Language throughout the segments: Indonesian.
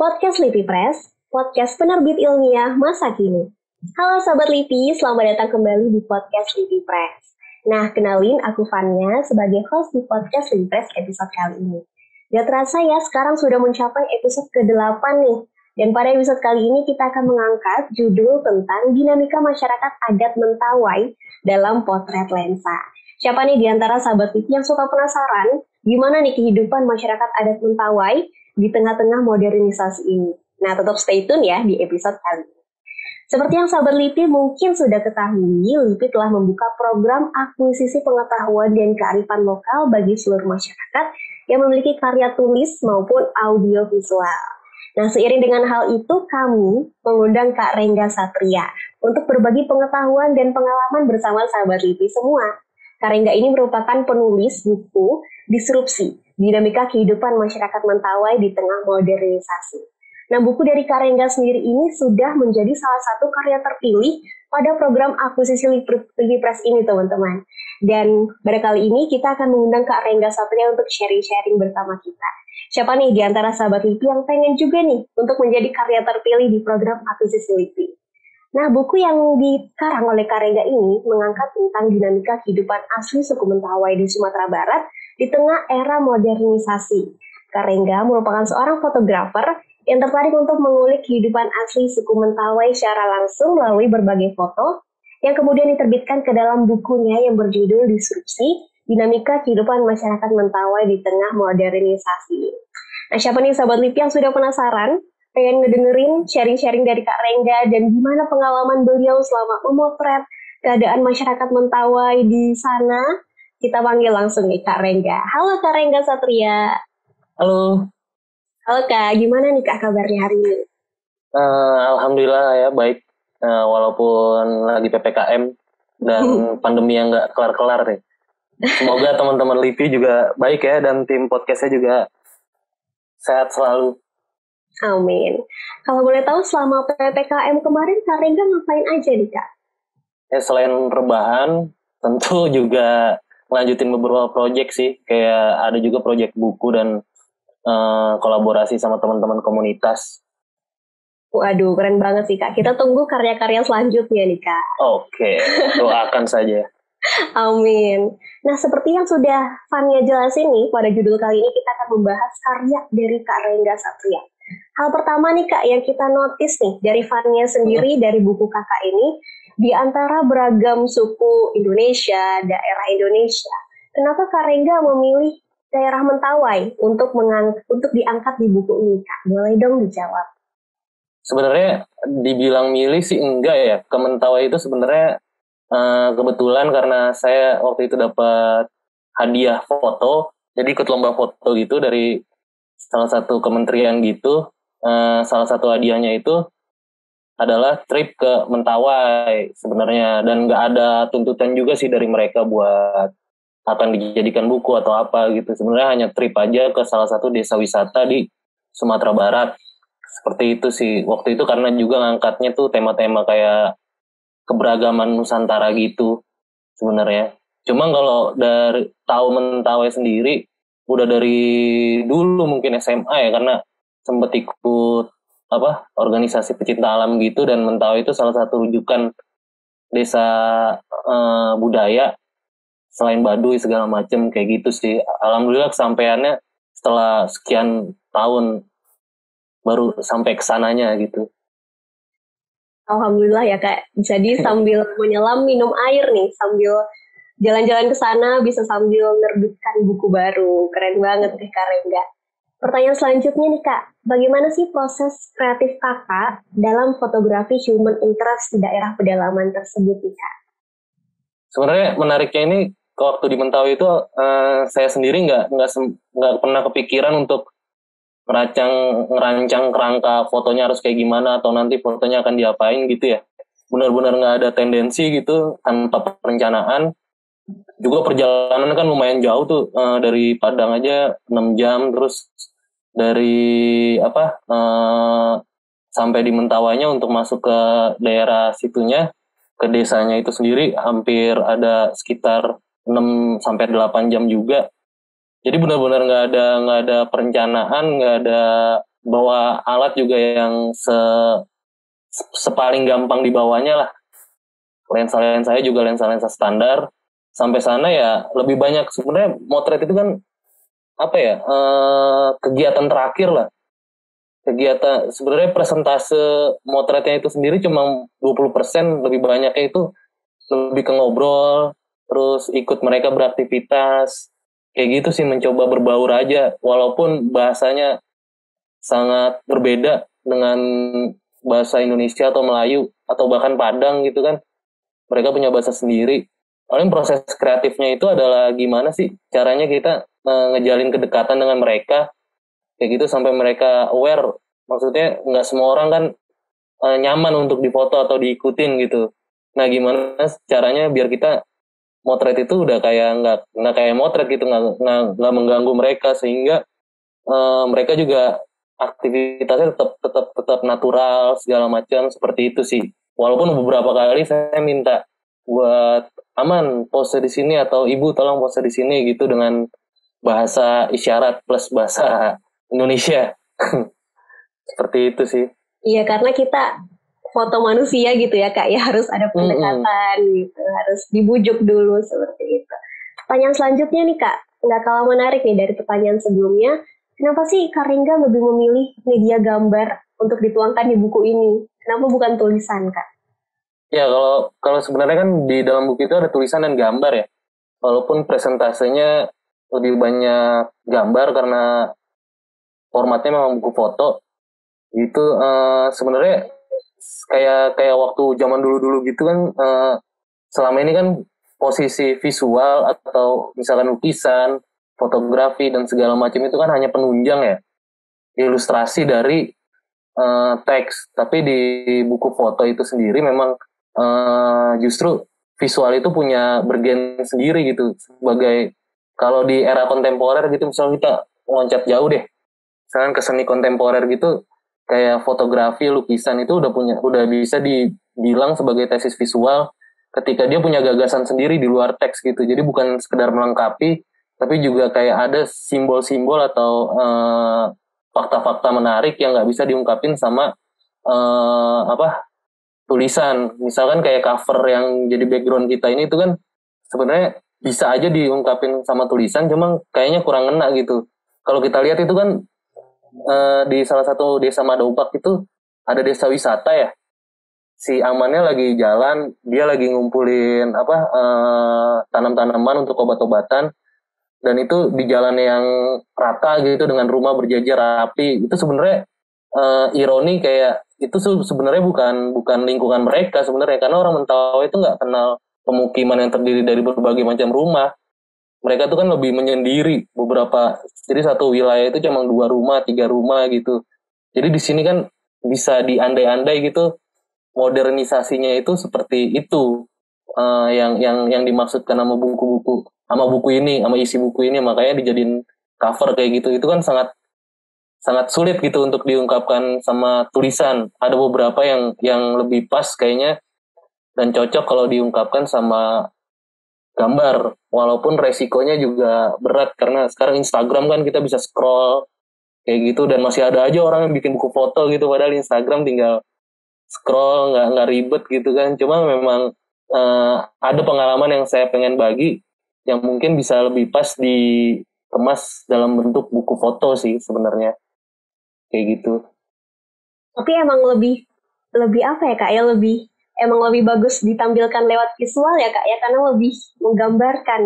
Podcast Lipi Press, podcast penerbit ilmiah masa kini. Halo Sobat Lipi, selamat datang kembali di podcast Lipi Press. Nah, kenalin aku Fania sebagai host di podcast Lipi Press episode kali ini. Gak terasa ya, sekarang sudah mencapai episode ke-8 nih. Dan pada episode kali ini kita akan mengangkat judul tentang dinamika masyarakat adat Mentawai dalam potret lensa. Siapa nih di antara sahabat Lipi yang suka penasaran gimana nih kehidupan masyarakat adat Mentawai di tengah-tengah modernisasi ini. Nah, tetap stay tune ya di episode kali ini. Seperti yang sahabat LIPI mungkin sudah ketahui, LIPI telah membuka program akuisisi pengetahuan dan kearifan lokal bagi seluruh masyarakat yang memiliki karya tulis maupun audio visual. Nah, seiring dengan hal itu, kami mengundang Kak Rengga Satria untuk berbagi pengetahuan dan pengalaman bersama sahabat LIPI semua. Kak Rengga ini merupakan penulis buku Disrupsi, dinamika kehidupan masyarakat Mentawai di tengah modernisasi. Nah, buku dari Karengga sendiri ini sudah menjadi salah satu karya terpilih pada program akuisisi Libri Press ini, teman-teman. Dan pada kali ini kita akan mengundang Kak Rengga Satria untuk sharing-sharing bersama kita. Siapa nih di antara sahabat LIPI yang pengen juga nih untuk menjadi karya terpilih di program akuisisi LIPI? Nah, buku yang dikarang oleh Karengga ini mengangkat tentang dinamika kehidupan asli suku Mentawai di Sumatera Barat di tengah era modernisasi. Karengga merupakan seorang fotografer yang tertarik untuk mengulik kehidupan asli suku Mentawai secara langsung melalui berbagai foto yang kemudian diterbitkan ke dalam bukunya yang berjudul Disrupsi, Dinamika Kehidupan Masyarakat Mentawai di Tengah Modernisasi. Nah, siapa nih sahabat LIPI yang sudah penasaran? Pengen ngedengerin sharing-sharing dari Kak Rengga dan gimana pengalaman beliau selama memotret keadaan masyarakat Mentawai di sana? Kita panggil langsung nih Kak Rengga. Halo Kak Rengga Satria. Halo. Halo Kak, gimana nih Kak kabarnya hari ini? Uh, Alhamdulillah ya baik. Uh, walaupun lagi PPKM dan pandemi yang nggak kelar-kelar nih. Semoga teman-teman LIPI juga baik ya dan tim podcastnya juga sehat selalu. Amin. Kalau boleh tahu selama PPKM kemarin Kak Rengga ngapain aja nih Kak? Ya selain rebahan, tentu juga lanjutin beberapa project sih kayak ada juga project buku dan uh, kolaborasi sama teman-teman komunitas Waduh, keren banget sih Kak. Kita tunggu karya-karya selanjutnya nih Kak. Oke, doakan saja. Amin. Nah, seperti yang sudah Fania jelasin nih, pada judul kali ini kita akan membahas karya dari Kak Rengga Satria. Hal pertama nih Kak, yang kita notice nih dari Fania sendiri, hmm. dari buku kakak ini, di antara beragam suku Indonesia, daerah Indonesia, kenapa Kak Rengga memilih daerah Mentawai untuk mengang untuk diangkat di buku ini, Kak? Boleh dong dijawab. Sebenarnya dibilang milih sih enggak ya. Ke Mentawai itu sebenarnya uh, kebetulan karena saya waktu itu dapat hadiah foto, jadi ikut lomba foto gitu dari salah satu kementerian gitu. Uh, salah satu hadiahnya itu adalah trip ke Mentawai sebenarnya. Dan nggak ada tuntutan juga sih dari mereka buat akan dijadikan buku atau apa gitu. Sebenarnya hanya trip aja ke salah satu desa wisata di Sumatera Barat. Seperti itu sih. Waktu itu karena juga ngangkatnya tuh tema-tema kayak keberagaman Nusantara gitu sebenarnya. Cuma kalau dari tahu Mentawai sendiri udah dari dulu mungkin SMA ya karena sempet ikut apa organisasi pecinta alam gitu dan Mentawai itu salah satu rujukan desa uh, budaya selain Baduy segala macem kayak gitu sih. Alhamdulillah kesampaiannya setelah sekian tahun baru sampai ke sananya gitu. Alhamdulillah ya kak. Jadi sambil menyelam minum air nih, sambil jalan-jalan ke sana bisa sambil menerbitkan buku baru. Keren banget deh Kak Rengga. Pertanyaan selanjutnya nih Kak, bagaimana sih proses kreatif Kakak dalam fotografi human interest di daerah pedalaman tersebut nih Kak? Sebenarnya menariknya ini waktu di Mentawai itu uh, saya sendiri nggak nggak nggak pernah kepikiran untuk ngerancang ngerancang kerangka fotonya harus kayak gimana atau nanti fotonya akan diapain gitu ya. Benar-benar nggak ada tendensi gitu tanpa perencanaan. Juga perjalanan kan lumayan jauh tuh uh, dari Padang aja 6 jam terus dari apa uh, sampai di Mentawanya untuk masuk ke daerah situnya ke desanya itu sendiri hampir ada sekitar 6 sampai 8 jam juga. Jadi benar-benar nggak ada nggak ada perencanaan, nggak ada bawa alat juga yang se sepaling gampang dibawanya lah lensa-lensa saya juga lensa-lensa standar sampai sana ya lebih banyak sebenarnya motret itu kan apa ya eh, kegiatan terakhir lah. Kegiatan sebenarnya presentase motretnya itu sendiri cuma 20% lebih banyaknya itu lebih ke ngobrol terus ikut mereka beraktivitas. Kayak gitu sih mencoba berbaur aja. Walaupun bahasanya sangat berbeda dengan bahasa Indonesia atau Melayu atau bahkan Padang gitu kan mereka punya bahasa sendiri paling proses kreatifnya itu adalah gimana sih caranya kita uh, ngejalin kedekatan dengan mereka kayak gitu sampai mereka aware maksudnya nggak semua orang kan uh, nyaman untuk difoto atau diikutin gitu Nah gimana caranya biar kita motret itu udah kayak nggak nggak kayak motret gitu nggak nggak mengganggu mereka sehingga uh, mereka juga aktivitasnya tetap tetap tetap natural segala macam seperti itu sih. Walaupun beberapa kali saya minta buat aman pose di sini atau ibu tolong pose di sini gitu dengan bahasa isyarat plus bahasa Indonesia. seperti itu sih. Iya karena kita foto manusia gitu ya kak ya. Harus ada pendekatan mm-hmm. gitu. Harus dibujuk dulu seperti itu. Pertanyaan selanjutnya nih kak. Nggak kalah menarik nih dari pertanyaan sebelumnya. Kenapa sih kak Ringga lebih memilih media gambar untuk dituangkan di buku ini? Kenapa bukan tulisan kak ya kalau kalau sebenarnya kan di dalam buku itu ada tulisan dan gambar ya walaupun presentasenya lebih banyak gambar karena formatnya memang buku foto itu uh, sebenarnya kayak kayak waktu zaman dulu-dulu gitu kan uh, selama ini kan posisi visual atau misalkan lukisan, fotografi dan segala macam itu kan hanya penunjang ya, ilustrasi dari uh, teks. Tapi di buku foto itu sendiri memang uh, justru visual itu punya bergen sendiri gitu sebagai kalau di era kontemporer gitu misalnya kita loncat jauh deh, misalkan ke seni kontemporer gitu kayak fotografi, lukisan itu udah punya udah bisa dibilang sebagai tesis visual ketika dia punya gagasan sendiri di luar teks gitu. Jadi bukan sekedar melengkapi, tapi juga kayak ada simbol-simbol atau uh, fakta-fakta menarik yang nggak bisa diungkapin sama uh, apa tulisan. Misalkan kayak cover yang jadi background kita ini itu kan sebenarnya bisa aja diungkapin sama tulisan, cuma kayaknya kurang ngena gitu. Kalau kita lihat itu kan uh, di salah satu desa Madobak itu ada desa wisata ya. Si amannya lagi jalan, dia lagi ngumpulin apa uh, tanam-tanaman untuk obat-obatan dan itu di jalan yang rata gitu dengan rumah berjajar rapi. Itu sebenarnya uh, ironi kayak itu sebenarnya bukan bukan lingkungan mereka sebenarnya karena orang Mentawai itu nggak kenal pemukiman yang terdiri dari berbagai macam rumah. Mereka tuh kan lebih menyendiri beberapa jadi satu wilayah itu cuma dua rumah tiga rumah gitu. Jadi di sini kan bisa diandai-andai gitu modernisasinya itu seperti itu. Uh, yang yang yang dimaksudkan sama buku-buku sama buku ini sama isi buku ini makanya dijadiin cover kayak gitu. Itu kan sangat sangat sulit gitu untuk diungkapkan sama tulisan. Ada beberapa yang yang lebih pas kayaknya dan cocok kalau diungkapkan sama gambar walaupun resikonya juga berat karena sekarang Instagram kan kita bisa scroll kayak gitu dan masih ada aja orang yang bikin buku foto gitu padahal Instagram tinggal scroll nggak nggak ribet gitu kan. Cuma memang uh, ada pengalaman yang saya pengen bagi yang mungkin bisa lebih pas dikemas dalam bentuk buku foto sih sebenarnya kayak gitu tapi emang lebih lebih apa ya kak ya lebih emang lebih bagus ditampilkan lewat visual ya kak ya karena lebih menggambarkan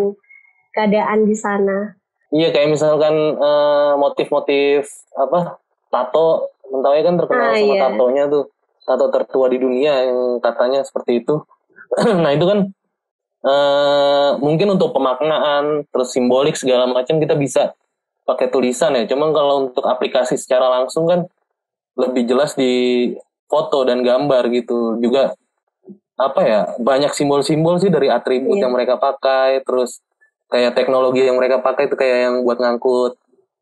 keadaan di sana. Iya kayak misalkan uh, motif-motif apa tato mentawai kan terkenal ah, sama iya. tatonya tuh tato tertua di dunia yang katanya seperti itu. nah itu kan uh, mungkin untuk pemaknaan terus simbolik segala macam kita bisa pakai tulisan ya. Cuma kalau untuk aplikasi secara langsung kan lebih jelas di foto dan gambar gitu. Juga apa ya banyak simbol-simbol sih dari atribut yeah. yang mereka pakai. Terus kayak teknologi yang mereka pakai itu kayak yang buat ngangkut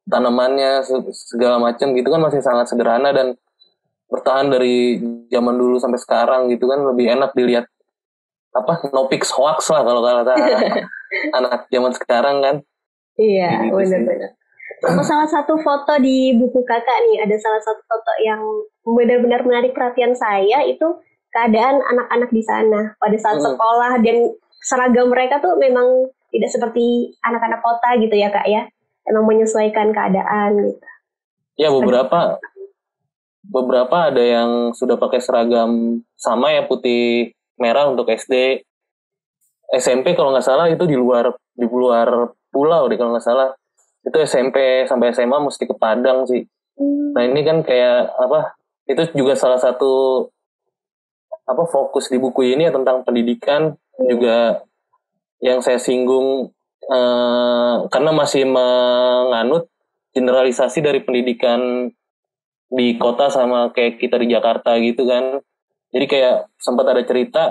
tanamannya segala macam gitu kan masih sangat sederhana dan bertahan dari zaman dulu sampai sekarang gitu kan. Lebih enak dilihat apa no pix hoax lah kalau kata anak zaman sekarang kan. Iya gitu benar-benar sama salah satu foto di buku kakak nih. Ada salah satu foto yang benar-benar menarik perhatian saya. Itu keadaan anak-anak di sana. Pada saat hmm. sekolah dan seragam mereka tuh memang tidak seperti anak-anak kota gitu ya kak ya. Emang menyesuaikan keadaan gitu. Ya beberapa beberapa ada yang sudah pakai seragam sama ya putih merah untuk SD SMP kalau nggak salah itu di luar di luar pulau deh kalau nggak salah itu SMP sampai SMA mesti ke Padang sih. Hmm. Nah ini kan kayak apa? Itu juga salah satu apa fokus di buku ini ya tentang pendidikan hmm. juga yang saya singgung eh, karena masih menganut generalisasi dari pendidikan di kota sama kayak kita di Jakarta gitu kan. Jadi kayak sempat ada cerita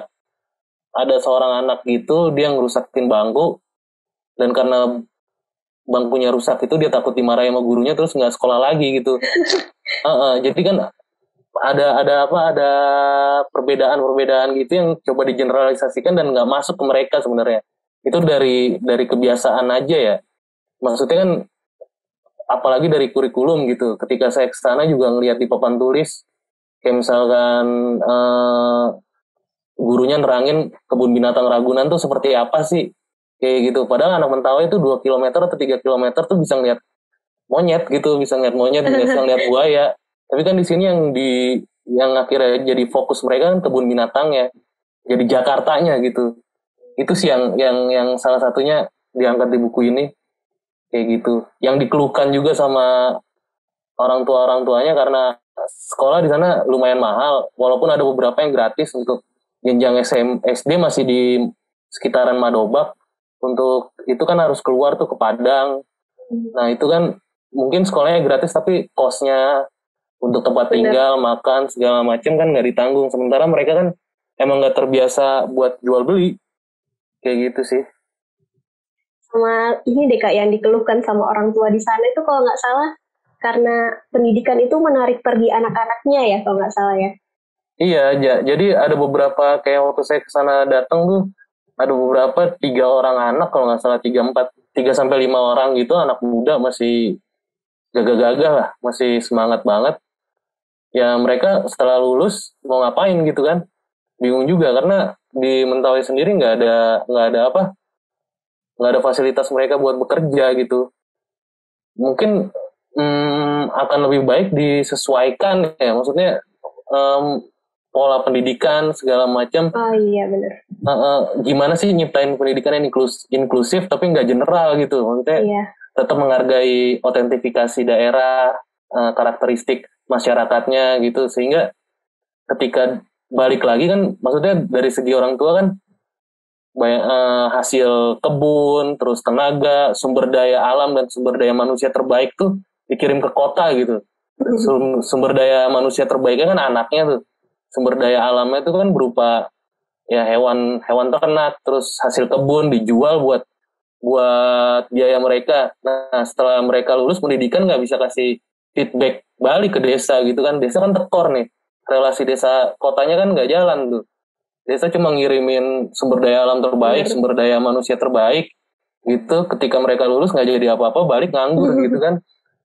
ada seorang anak gitu dia ngerusakin bangku dan karena bangkunya rusak itu dia takut dimarahi sama gurunya terus nggak sekolah lagi gitu. uh, uh, jadi kan ada ada apa ada perbedaan-perbedaan gitu yang coba digeneralisasikan dan nggak masuk ke mereka sebenarnya. Itu dari dari kebiasaan aja ya. Maksudnya kan apalagi dari kurikulum gitu. Ketika saya ke sana juga ngelihat di papan tulis kayak misalkan uh, gurunya nerangin kebun binatang Ragunan tuh seperti apa sih kayak gitu. Padahal anak mentawai itu 2 km atau 3 km tuh bisa ngeliat monyet gitu bisa ngeliat monyet bisa ngeliat buaya. Tapi kan di sini yang di yang akhirnya jadi fokus mereka kan kebun binatang ya. Jadi Jakartanya gitu. Itu sih yang yang yang salah satunya diangkat di buku ini. Kayak gitu. Yang dikeluhkan juga sama orang tua orang tuanya karena sekolah di sana lumayan mahal. Walaupun ada beberapa yang gratis untuk jenjang SM, SD masih di sekitaran Madobak untuk itu kan harus keluar tuh ke Padang. Hmm. Nah itu kan mungkin sekolahnya gratis tapi kosnya untuk tempat Bener. tinggal, makan segala macam kan nggak ditanggung. Sementara mereka kan emang nggak terbiasa buat jual beli kayak gitu sih. Sama ini deh kak yang dikeluhkan sama orang tua di sana itu kalau nggak salah karena pendidikan itu menarik pergi anak-anaknya ya kalau nggak salah ya. Iya, jadi ada beberapa kayak waktu saya ke sana datang tuh ada beberapa tiga orang anak kalau nggak salah tiga empat tiga sampai lima orang gitu anak muda masih gagah-gagah lah masih semangat banget. Ya mereka setelah lulus mau ngapain gitu kan? Bingung juga karena di Mentawai sendiri nggak ada nggak ada apa nggak ada fasilitas mereka buat bekerja gitu. Mungkin hmm, akan lebih baik disesuaikan ya maksudnya um, pola pendidikan segala macam. Oh iya benar. Uh, uh, gimana sih nyiptain pendidikan yang inklus inklusif tapi nggak general gitu, maksudnya iya. tetap menghargai otentifikasi daerah, uh, karakteristik masyarakatnya gitu sehingga ketika balik lagi kan maksudnya dari segi orang tua kan banyak uh, hasil kebun, terus tenaga, sumber daya alam dan sumber daya manusia terbaik tuh dikirim ke kota gitu. Sumber daya manusia terbaiknya kan anaknya tuh sumber daya alamnya itu kan berupa ya hewan hewan ternak terus hasil kebun dijual buat buat biaya mereka. Nah setelah mereka lulus pendidikan nggak bisa kasih feedback balik ke desa gitu kan. Desa kan tekor nih. Relasi desa kotanya kan nggak jalan tuh. Desa cuma ngirimin sumber daya alam terbaik sumber daya manusia terbaik gitu. Ketika mereka lulus nggak jadi apa-apa balik nganggur gitu kan.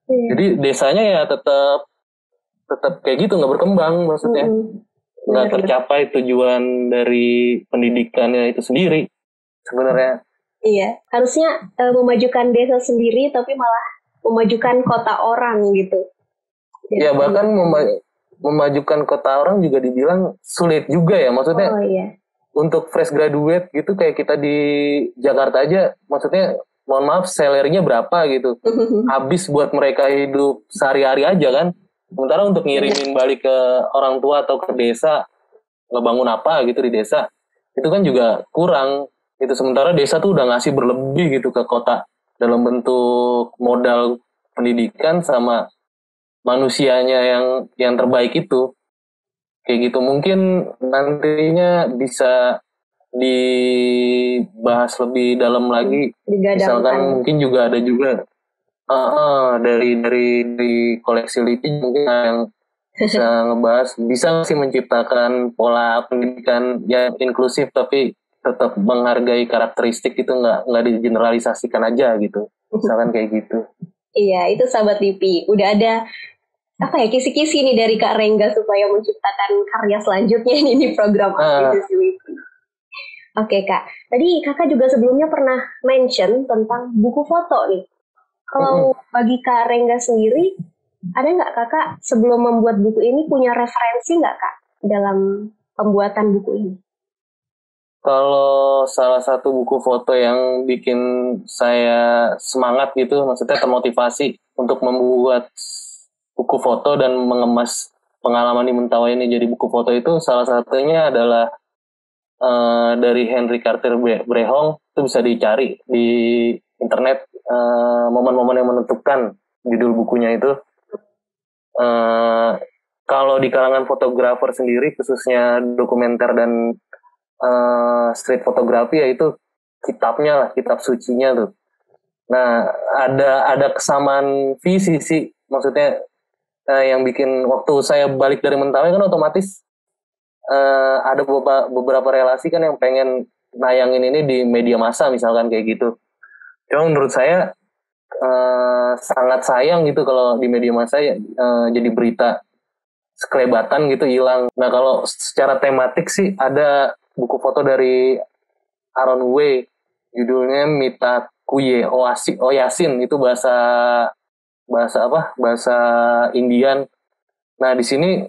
Iya. jadi desanya ya tetap tetap kayak gitu nggak berkembang maksudnya nggak tercapai tujuan dari pendidikannya itu sendiri sebenarnya. Iya, harusnya uh, memajukan desa sendiri tapi malah memajukan kota orang gitu. Iya, bahkan mema memajukan kota orang juga dibilang sulit juga ya, maksudnya. Oh iya. Untuk fresh graduate gitu kayak kita di Jakarta aja, maksudnya mohon maaf salarynya berapa gitu. Habis buat mereka hidup sehari-hari aja kan Sementara untuk ngirimin balik ke orang tua atau ke desa, ngebangun apa gitu di desa, itu kan juga kurang. Itu sementara desa tuh udah ngasih berlebih gitu ke kota dalam bentuk modal pendidikan sama manusianya yang yang terbaik itu. Kayak gitu mungkin nantinya bisa dibahas lebih dalam lagi. Misalkan mungkin juga ada juga uh, dari dari di koleksi LIPI mungkin yang bisa ngebahas bisa sih menciptakan pola pendidikan yang inklusif tapi tetap menghargai karakteristik itu nggak nggak digeneralisasikan aja gitu misalkan kayak gitu Iya, itu sahabat Lipi. Udah ada apa ya kisi-kisi nih dari Kak Rengga supaya menciptakan karya selanjutnya ini di program uh. Lipi. Oke kak, tadi kakak juga sebelumnya pernah mention tentang buku foto nih. Kalau mm-hmm. bagi kak Rengga sendiri, ada nggak kakak sebelum membuat buku ini punya referensi nggak kak dalam pembuatan buku ini? Kalau salah satu buku foto yang bikin saya semangat gitu, maksudnya termotivasi untuk membuat buku foto dan mengemas pengalaman di Mentawai ini jadi buku foto itu salah satunya adalah uh, dari Henry Carter Brehong itu bisa dicari di internet eh, momen-momen yang menentukan judul bukunya itu uh, kalau di kalangan fotografer sendiri khususnya dokumenter dan uh, street fotografi ya itu kitabnya lah kitab sucinya tuh nah ada ada kesamaan visi sih maksudnya uh, yang bikin waktu saya balik dari Mentawai kan otomatis uh, ada beberapa, beberapa relasi kan yang pengen nayangin ini di media massa misalkan kayak gitu. Cuma menurut saya uh, sangat sayang gitu kalau di media massa uh, jadi berita sekelebatan gitu hilang. Nah kalau secara tematik sih ada buku foto dari Aaron Wei judulnya Mita Kuye Oasi Oyasin itu bahasa bahasa apa bahasa Indian. Nah di sini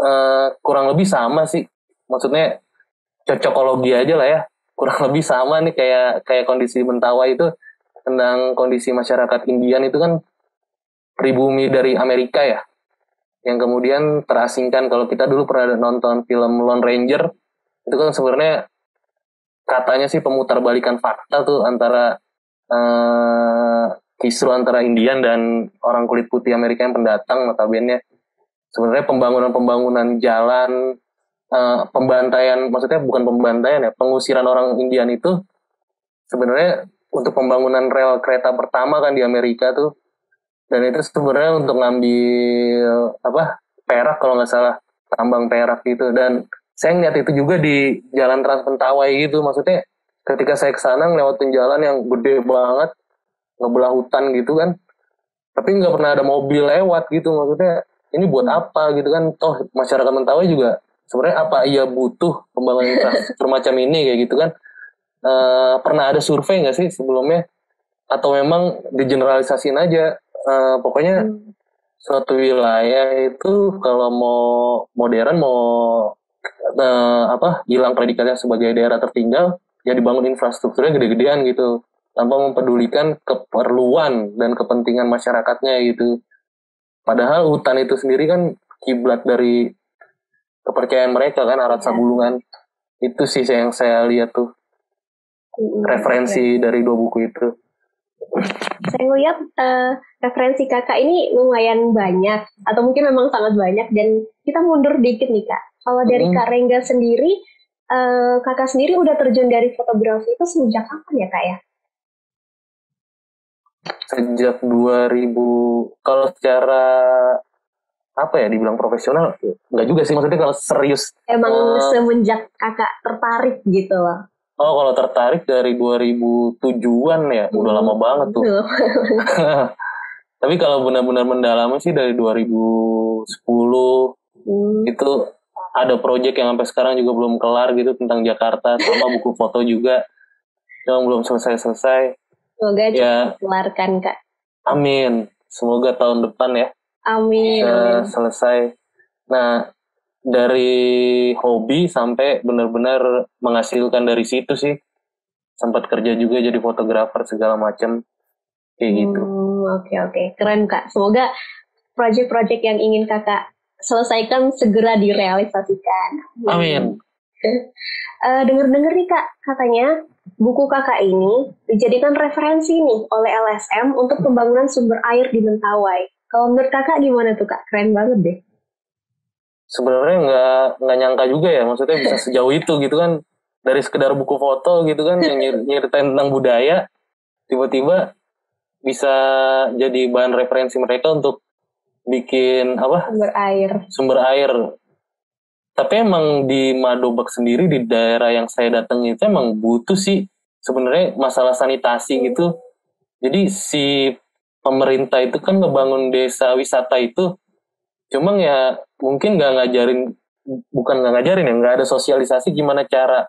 uh, kurang lebih sama sih. Maksudnya cocokologi aja lah ya. Kurang lebih sama nih kayak kayak kondisi Mentawai itu tentang kondisi masyarakat Indian itu kan pribumi dari Amerika ya. Yang kemudian terasingkan kalau kita dulu pernah nonton film Lone Ranger itu kan sebenarnya katanya sih pemutar balikan fakta tuh antara uh, kisru antara Indian dan orang kulit putih Amerika yang pendatang notabene sebenarnya pembangunan-pembangunan jalan, uh, pembantaian, maksudnya bukan pembantaian ya, pengusiran orang Indian itu sebenarnya untuk pembangunan rel kereta pertama kan di Amerika tuh, dan itu sebenarnya untuk ngambil apa perak kalau nggak salah. Tambang perak gitu. Dan saya ngeliat itu juga di jalan Trans Mentawai gitu. Maksudnya ketika saya ke sana ngelewatin jalan yang gede banget ngebelah hutan gitu kan. Tapi nggak pernah ada mobil lewat gitu. Maksudnya ini buat apa gitu kan. Toh masyarakat Mentawai juga sebenarnya apa ia butuh pembangunan infrastruktur macam ini kayak gitu kan e, pernah ada survei nggak sih sebelumnya atau memang digeneralisasiin aja e, pokoknya hmm. suatu wilayah itu kalau mau modern mau e, apa hilang predikatnya sebagai daerah tertinggal ya dibangun infrastrukturnya gede-gedean gitu tanpa mempedulikan keperluan dan kepentingan masyarakatnya gitu Padahal hutan itu sendiri kan kiblat dari kepercayaan mereka kan arat iya. sabulungan. Itu sih yang saya lihat tuh referensi ya. dari dua buku itu. Saya ngeliat uh, referensi kakak ini lumayan banyak atau mungkin memang sangat banyak dan kita mundur dikit nih kak. Kalau dari hmm. Kak Rengga sendiri, uh, kakak sendiri udah terjun dari fotografi itu sejak kapan ya kak ya? sejak 2000 kalau secara apa ya dibilang profesional nggak juga sih maksudnya kalau serius emang uh, semenjak kakak tertarik gitu loh oh kalau tertarik dari 2007an ya hmm. udah lama banget tuh tapi kalau benar-benar mendalami sih dari 2010 hmm. itu ada project yang sampai sekarang juga belum kelar gitu tentang Jakarta sama buku foto juga yang belum selesai-selesai Semoga ya. dikeluarkan kak. Amin. Semoga tahun depan ya. Amin. Bisa selesai. Nah dari hobi sampai benar-benar menghasilkan dari situ sih. Sempat kerja juga jadi fotografer segala macam kayak gitu. Hmm, oke okay, oke, okay. keren kak. Semoga proyek-proyek yang ingin kakak selesaikan segera direalisasikan. Amin. Uh, Dengar-dengar nih kak, katanya buku kakak ini dijadikan referensi nih oleh LSM untuk pembangunan sumber air di Mentawai. Kalau menurut kakak gimana tuh kak? Keren banget deh. Sebenarnya nggak nggak nyangka juga ya, maksudnya bisa sejauh itu gitu kan dari sekedar buku foto gitu kan yang nyeritain tentang budaya, tiba-tiba bisa jadi bahan referensi mereka untuk bikin apa? Sumber air. Sumber air tapi emang di Madobak sendiri di daerah yang saya datang itu emang butuh sih sebenarnya masalah sanitasi gitu jadi si pemerintah itu kan ngebangun desa wisata itu cuma ya mungkin nggak ngajarin bukan nggak ngajarin ya nggak ada sosialisasi gimana cara.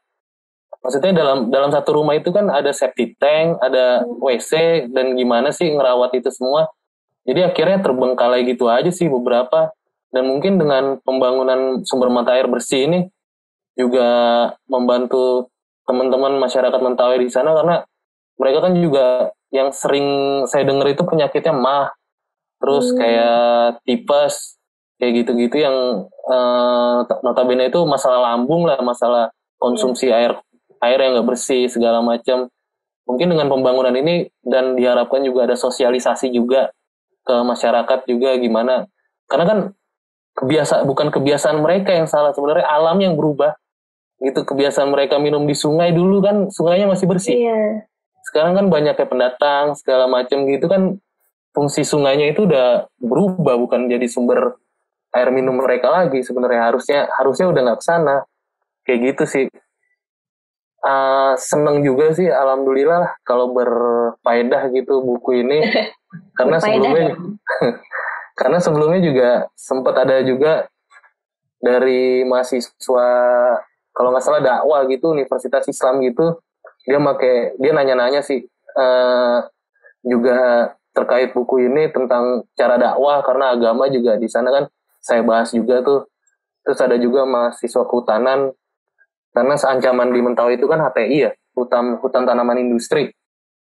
Maksudnya dalam dalam satu rumah itu kan ada septic tank ada WC dan gimana sih ngerawat itu semua. Jadi akhirnya terbengkalai gitu aja sih beberapa. Dan mungkin dengan pembangunan sumber mata air bersih ini juga membantu teman-teman masyarakat Mentawai di sana karena mereka kan juga yang sering saya dengar itu penyakitnya mah. Terus hmm. kayak tipes kayak gitu-gitu yang uh, notabene itu masalah lambung lah masalah konsumsi yeah. air air yang nggak bersih segala macam mungkin dengan pembangunan ini dan diharapkan juga ada sosialisasi juga ke masyarakat juga gimana karena kan kebiasa bukan kebiasaan mereka yang salah sebenarnya alam yang berubah gitu kebiasaan mereka minum di sungai dulu kan sungainya masih bersih yeah. sekarang kan banyak kayak pendatang segala macam gitu kan fungsi sungainya itu udah berubah bukan jadi sumber air minum mereka lagi sebenarnya. Harusnya harusnya udah nggak ke sana. Kayak gitu sih. Uh, seneng juga sih alhamdulillah kalau berfaedah gitu buku ini. Karena sebelumnya karena sebelumnya juga sempat ada juga dari mahasiswa kalau nggak salah dakwah gitu Universitas Islam gitu. Dia make dia nanya-nanya sih uh, juga terkait buku ini tentang cara dakwah karena agama juga di sana kan saya bahas juga tuh terus ada juga mahasiswa kehutanan karena seancaman di Mentawai itu kan HTI ya hutan hutan tanaman industri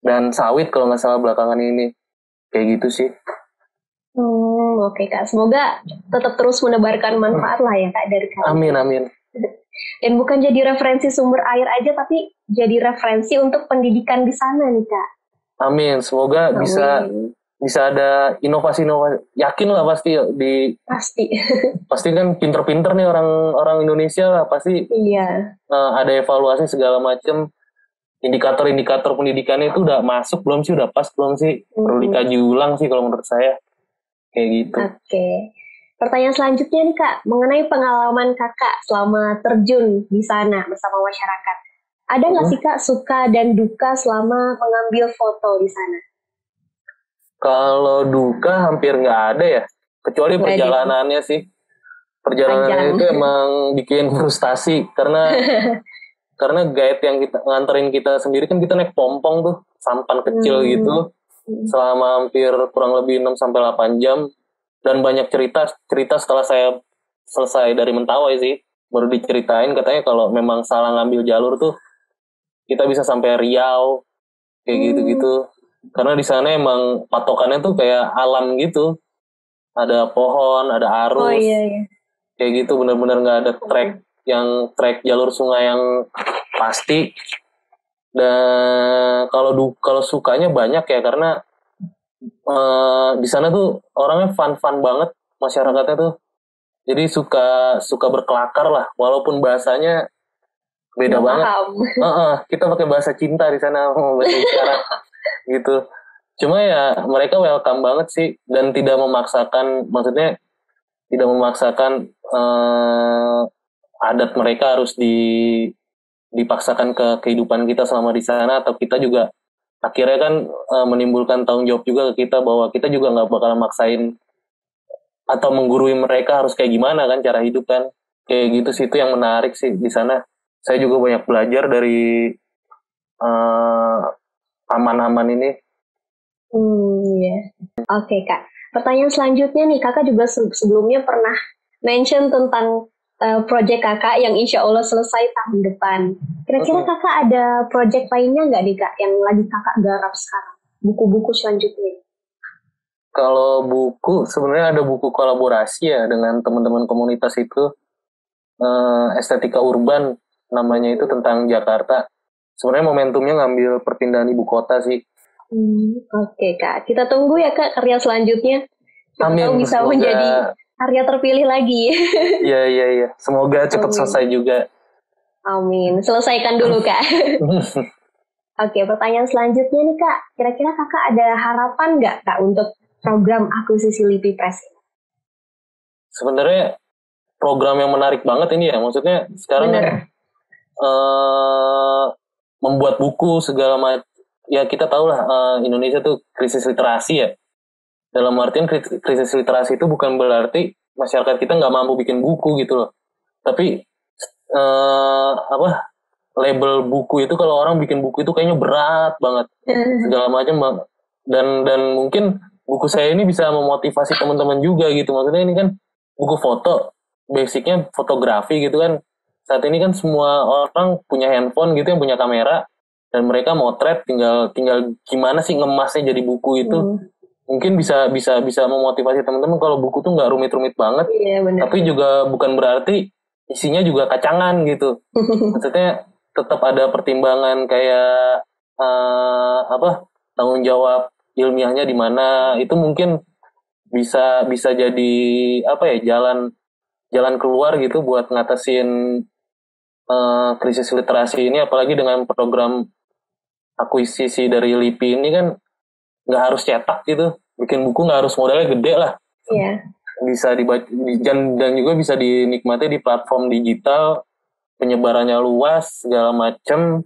dan sawit kalau nggak salah belakangan ini kayak gitu sih Hmm, oke okay, kak. Semoga tetap terus menebarkan manfaat lah ya kak dari kak. Amin amin. Dan bukan jadi referensi sumber air aja, tapi jadi referensi untuk pendidikan di sana nih kak. Amin. Semoga amin. bisa bisa ada inovasi-inovasi. Yakin lah pasti di pasti. pasti kan pinter-pinter nih orang orang Indonesia lah pasti iya. uh, ada evaluasi segala macam indikator-indikator pendidikannya itu udah masuk belum sih? Udah pas belum sih? Hmm. perlu dikaji ulang sih kalau menurut saya. Kayak gitu. Oke. Okay. pertanyaan selanjutnya nih kak. Mengenai pengalaman kakak selama terjun di sana bersama masyarakat. Ada nggak hmm. sih kak suka dan duka selama mengambil foto di sana kalau duka hampir nggak ada ya, kecuali gak perjalanannya ada. sih. Perjalanannya itu emang bikin frustasi karena karena guide yang kita nganterin kita sendiri kan kita naik pompong tuh, sampan kecil hmm. gitu selama hampir kurang lebih 6 sampai 8 jam dan banyak cerita cerita setelah saya selesai dari Mentawai sih baru diceritain katanya kalau memang salah ngambil jalur tuh kita bisa sampai Riau kayak gitu-gitu karena di sana emang patokannya tuh kayak alam gitu. Ada pohon ada arus. Oh, iya, iya. kayak gitu bener-bener nggak ada trek yang trek jalur sungai yang pasti. Dan kalau du kalau sukanya banyak ya karena uh, di sana tuh orangnya fun-fun banget masyarakatnya tuh. Jadi suka suka berkelakar lah walaupun bahasanya beda banget. uh -uh, kita pakai bahasa cinta di sana bahasa isyarat gitu. Cuma ya mereka welcome banget sih dan tidak memaksakan maksudnya tidak memaksakan uh, adat mereka harus di dipaksakan ke kehidupan kita selama di sana atau kita juga akhirnya kan uh, menimbulkan tanggung jawab juga ke kita bahwa kita juga nggak bakal maksain atau menggurui mereka harus kayak gimana kan cara hidup kan. Kayak gitu sih itu yang menarik sih di sana. Saya juga banyak belajar dari uh, aman-aman ini. Hmm, iya. Oke, okay, Kak. Pertanyaan selanjutnya nih, Kakak juga sebelumnya pernah mention tentang uh, project Kakak yang insya Allah selesai tahun depan. Kira-kira okay. Kakak ada project lainnya nggak nih, Kak, yang lagi Kakak garap sekarang? Buku-buku selanjutnya. Kalau buku, sebenarnya ada buku kolaborasi ya dengan teman-teman komunitas itu. Uh, estetika urban namanya itu tentang Jakarta sebenarnya momentumnya ngambil perpindahan ibu kota sih. Hmm, Oke okay, kak, kita tunggu ya kak karya selanjutnya. Kita Amin. Tahu bisa Semoga... menjadi karya terpilih lagi. Iya iya iya. Semoga cepat Amin. selesai juga. Amin. Selesaikan dulu kak. Oke, pertanyaan selanjutnya nih kak. Kira-kira kakak ada harapan nggak kak untuk program akuisisi Lipi Press? Sebenarnya program yang menarik banget ini ya. Maksudnya sekarang Bener. kan uh, membuat buku segala macam. Ya kita tahu lah uh, Indonesia tuh krisis literasi ya. Dalam artian krisis literasi itu bukan berarti masyarakat kita nggak mampu bikin buku gitu loh. Tapi uh, apa label buku itu kalau orang bikin buku itu kayaknya berat banget. Segala macam bang dan dan mungkin buku saya ini bisa memotivasi teman-teman juga gitu. Maksudnya ini kan buku foto basicnya fotografi gitu kan saat ini kan semua orang punya handphone gitu yang punya kamera dan mereka motret tinggal tinggal gimana sih ngemasnya jadi buku itu hmm. mungkin bisa bisa bisa memotivasi teman-teman kalau buku tuh nggak rumit-rumit banget iya, bener. tapi juga bukan berarti isinya juga kacangan gitu maksudnya tetap ada pertimbangan kayak uh, apa tanggung jawab ilmiahnya di mana itu mungkin bisa bisa jadi apa ya jalan jalan keluar gitu buat ngatasin uh, krisis literasi ini apalagi dengan program akuisisi dari LIPI ini kan nggak harus cetak gitu. Bikin buku nggak harus modalnya gede lah. Iya. Bisa dibaca dan dan juga bisa dinikmati di platform digital. Penyebarannya luas segala macam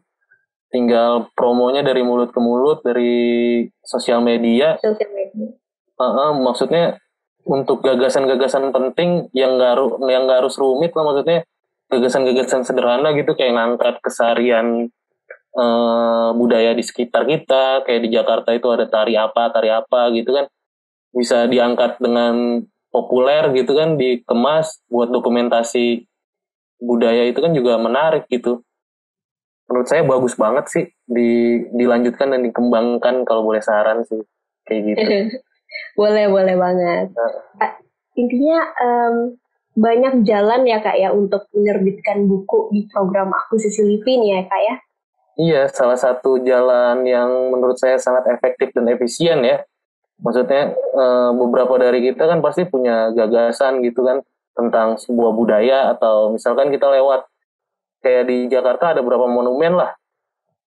tinggal promonya dari mulut ke mulut dari sosial media. Sosial media. Uh, uh, maksudnya untuk gagasan-gagasan penting yang nggak yang nggak harus rumit lah maksudnya gagasan-gagasan sederhana gitu kayak ngangkat kesarian uh, budaya di sekitar kita kayak di Jakarta itu ada tari apa tari apa gitu kan. Bisa diangkat dengan populer gitu kan dikemas buat dokumentasi budaya itu kan juga menarik gitu. Menurut saya bagus banget sih di dilanjutkan dan dikembangkan kalau boleh saran sih kayak gitu. Boleh boleh banget. Nah. intinya um, banyak jalan ya kak ya untuk menerbitkan buku di program akuisisi LIPI nih ya kak ya? Iya salah satu jalan yang menurut saya sangat efektif dan efisien ya. Maksudnya uh, beberapa dari kita kan pasti punya gagasan gitu kan tentang sebuah budaya atau misalkan kita lewat. Kayak di Jakarta ada beberapa monumen lah.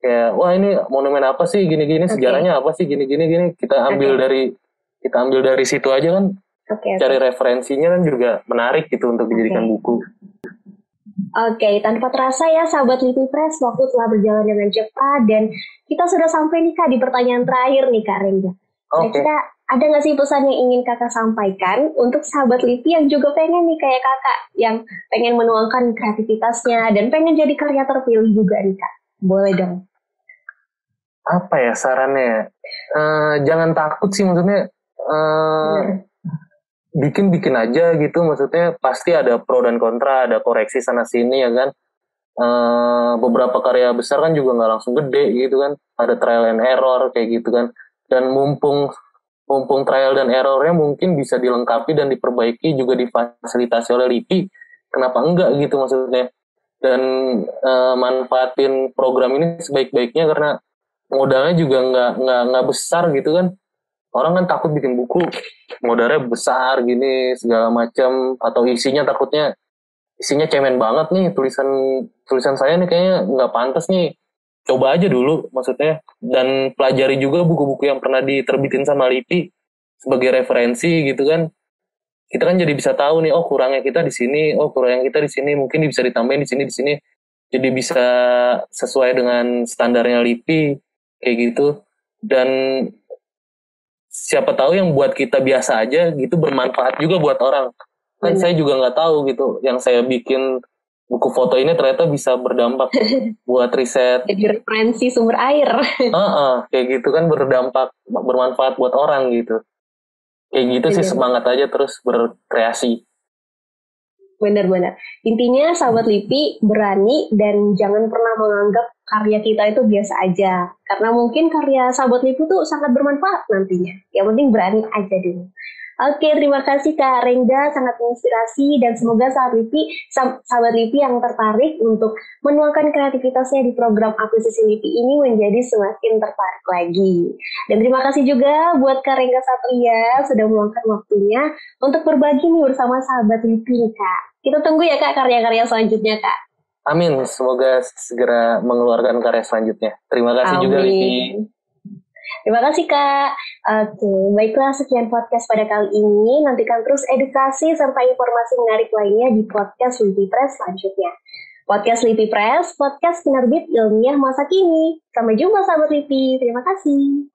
Kayak wah ini monumen apa sih? Gini-gini okay. sejarahnya apa sih? Gini-gini gini. Kita ambil okay. dari kita ambil dari situ aja kan okay, cari referensinya kan juga menarik gitu untuk dijadikan okay. buku. Oke, okay, tanpa terasa ya sahabat Lipi Press, waktu telah berjalan dengan cepat dan kita sudah sampai nih Kak di pertanyaan terakhir nih Kak Rengga. Oke. Okay ada nggak sih pesan yang ingin kakak sampaikan untuk sahabat Lipi yang juga pengen nih kayak kakak yang pengen menuangkan kreativitasnya dan pengen jadi karya terpilih juga nih kak boleh dong apa ya sarannya uh, jangan takut sih maksudnya uh, bikin aja gitu maksudnya pasti ada pro dan kontra ada koreksi sana sini ya kan? Uh, beberapa karya besar kan juga nggak langsung gede gitu kan? Ada trial and error kayak gitu kan? Dan mumpung mumpung trial dan errornya mungkin bisa dilengkapi dan diperbaiki juga difasilitasi oleh LIPI kenapa enggak gitu maksudnya? Dan e, manfaatin program ini sebaik-baiknya karena modalnya juga nggak nggak nggak besar gitu kan orang kan takut bikin buku modalnya besar gini segala macam atau isinya takutnya isinya cemen banget nih tulisan tulisan saya nih kayaknya nggak pantas nih. Coba aja dulu maksudnya. Dan pelajari juga buku-buku yang pernah diterbitin sama LIPI sebagai referensi gitu kan. Kita kan jadi bisa tahu nih oh kurangnya kita di sini oh kurangnya kita di sini mungkin bisa ditambahin di sini di sini. Jadi bisa sesuai dengan standarnya LIPI kayak gitu. Dan siapa tahu yang buat kita biasa aja gitu bermanfaat juga buat orang kan Benar. saya juga nggak tahu gitu yang saya bikin buku foto ini ternyata bisa berdampak buat riset. Jadi referensi sumber air. uh -uh, kayak gitu kan berdampak bermanfaat buat orang gitu. Kayak gitu sih iya. semangat aja terus berkreasi. Benar-benar. Intinya sahabat LIPI berani dan jangan pernah menganggap karya kita itu biasa aja. Karena mungkin karya sahabat LIPI itu sangat bermanfaat nantinya. Yang penting berani aja dulu. Oke, terima kasih Kak Rengga, sangat menginspirasi dan semoga sahabat LIPI, sahabat LIPI yang tertarik untuk menuangkan kreativitasnya di program akuisisi LIPI ini menjadi semakin tertarik lagi. Dan terima kasih juga buat Kak Rengga Satria sudah meluangkan waktunya untuk berbagi nih bersama sahabat LIPI Kak. Kita tunggu ya Kak karya-karya selanjutnya Kak. Amin, semoga segera mengeluarkan karya selanjutnya. Terima kasih Amin. juga LIPI. Terima kasih Kak. Oke, baiklah sekian podcast pada kali ini. Nantikan terus edukasi serta informasi menarik lainnya di podcast Lipi Press selanjutnya. Podcast Lipi Press, podcast penerbit ilmiah masa kini. Sampai jumpa sahabat Lipi. Terima kasih.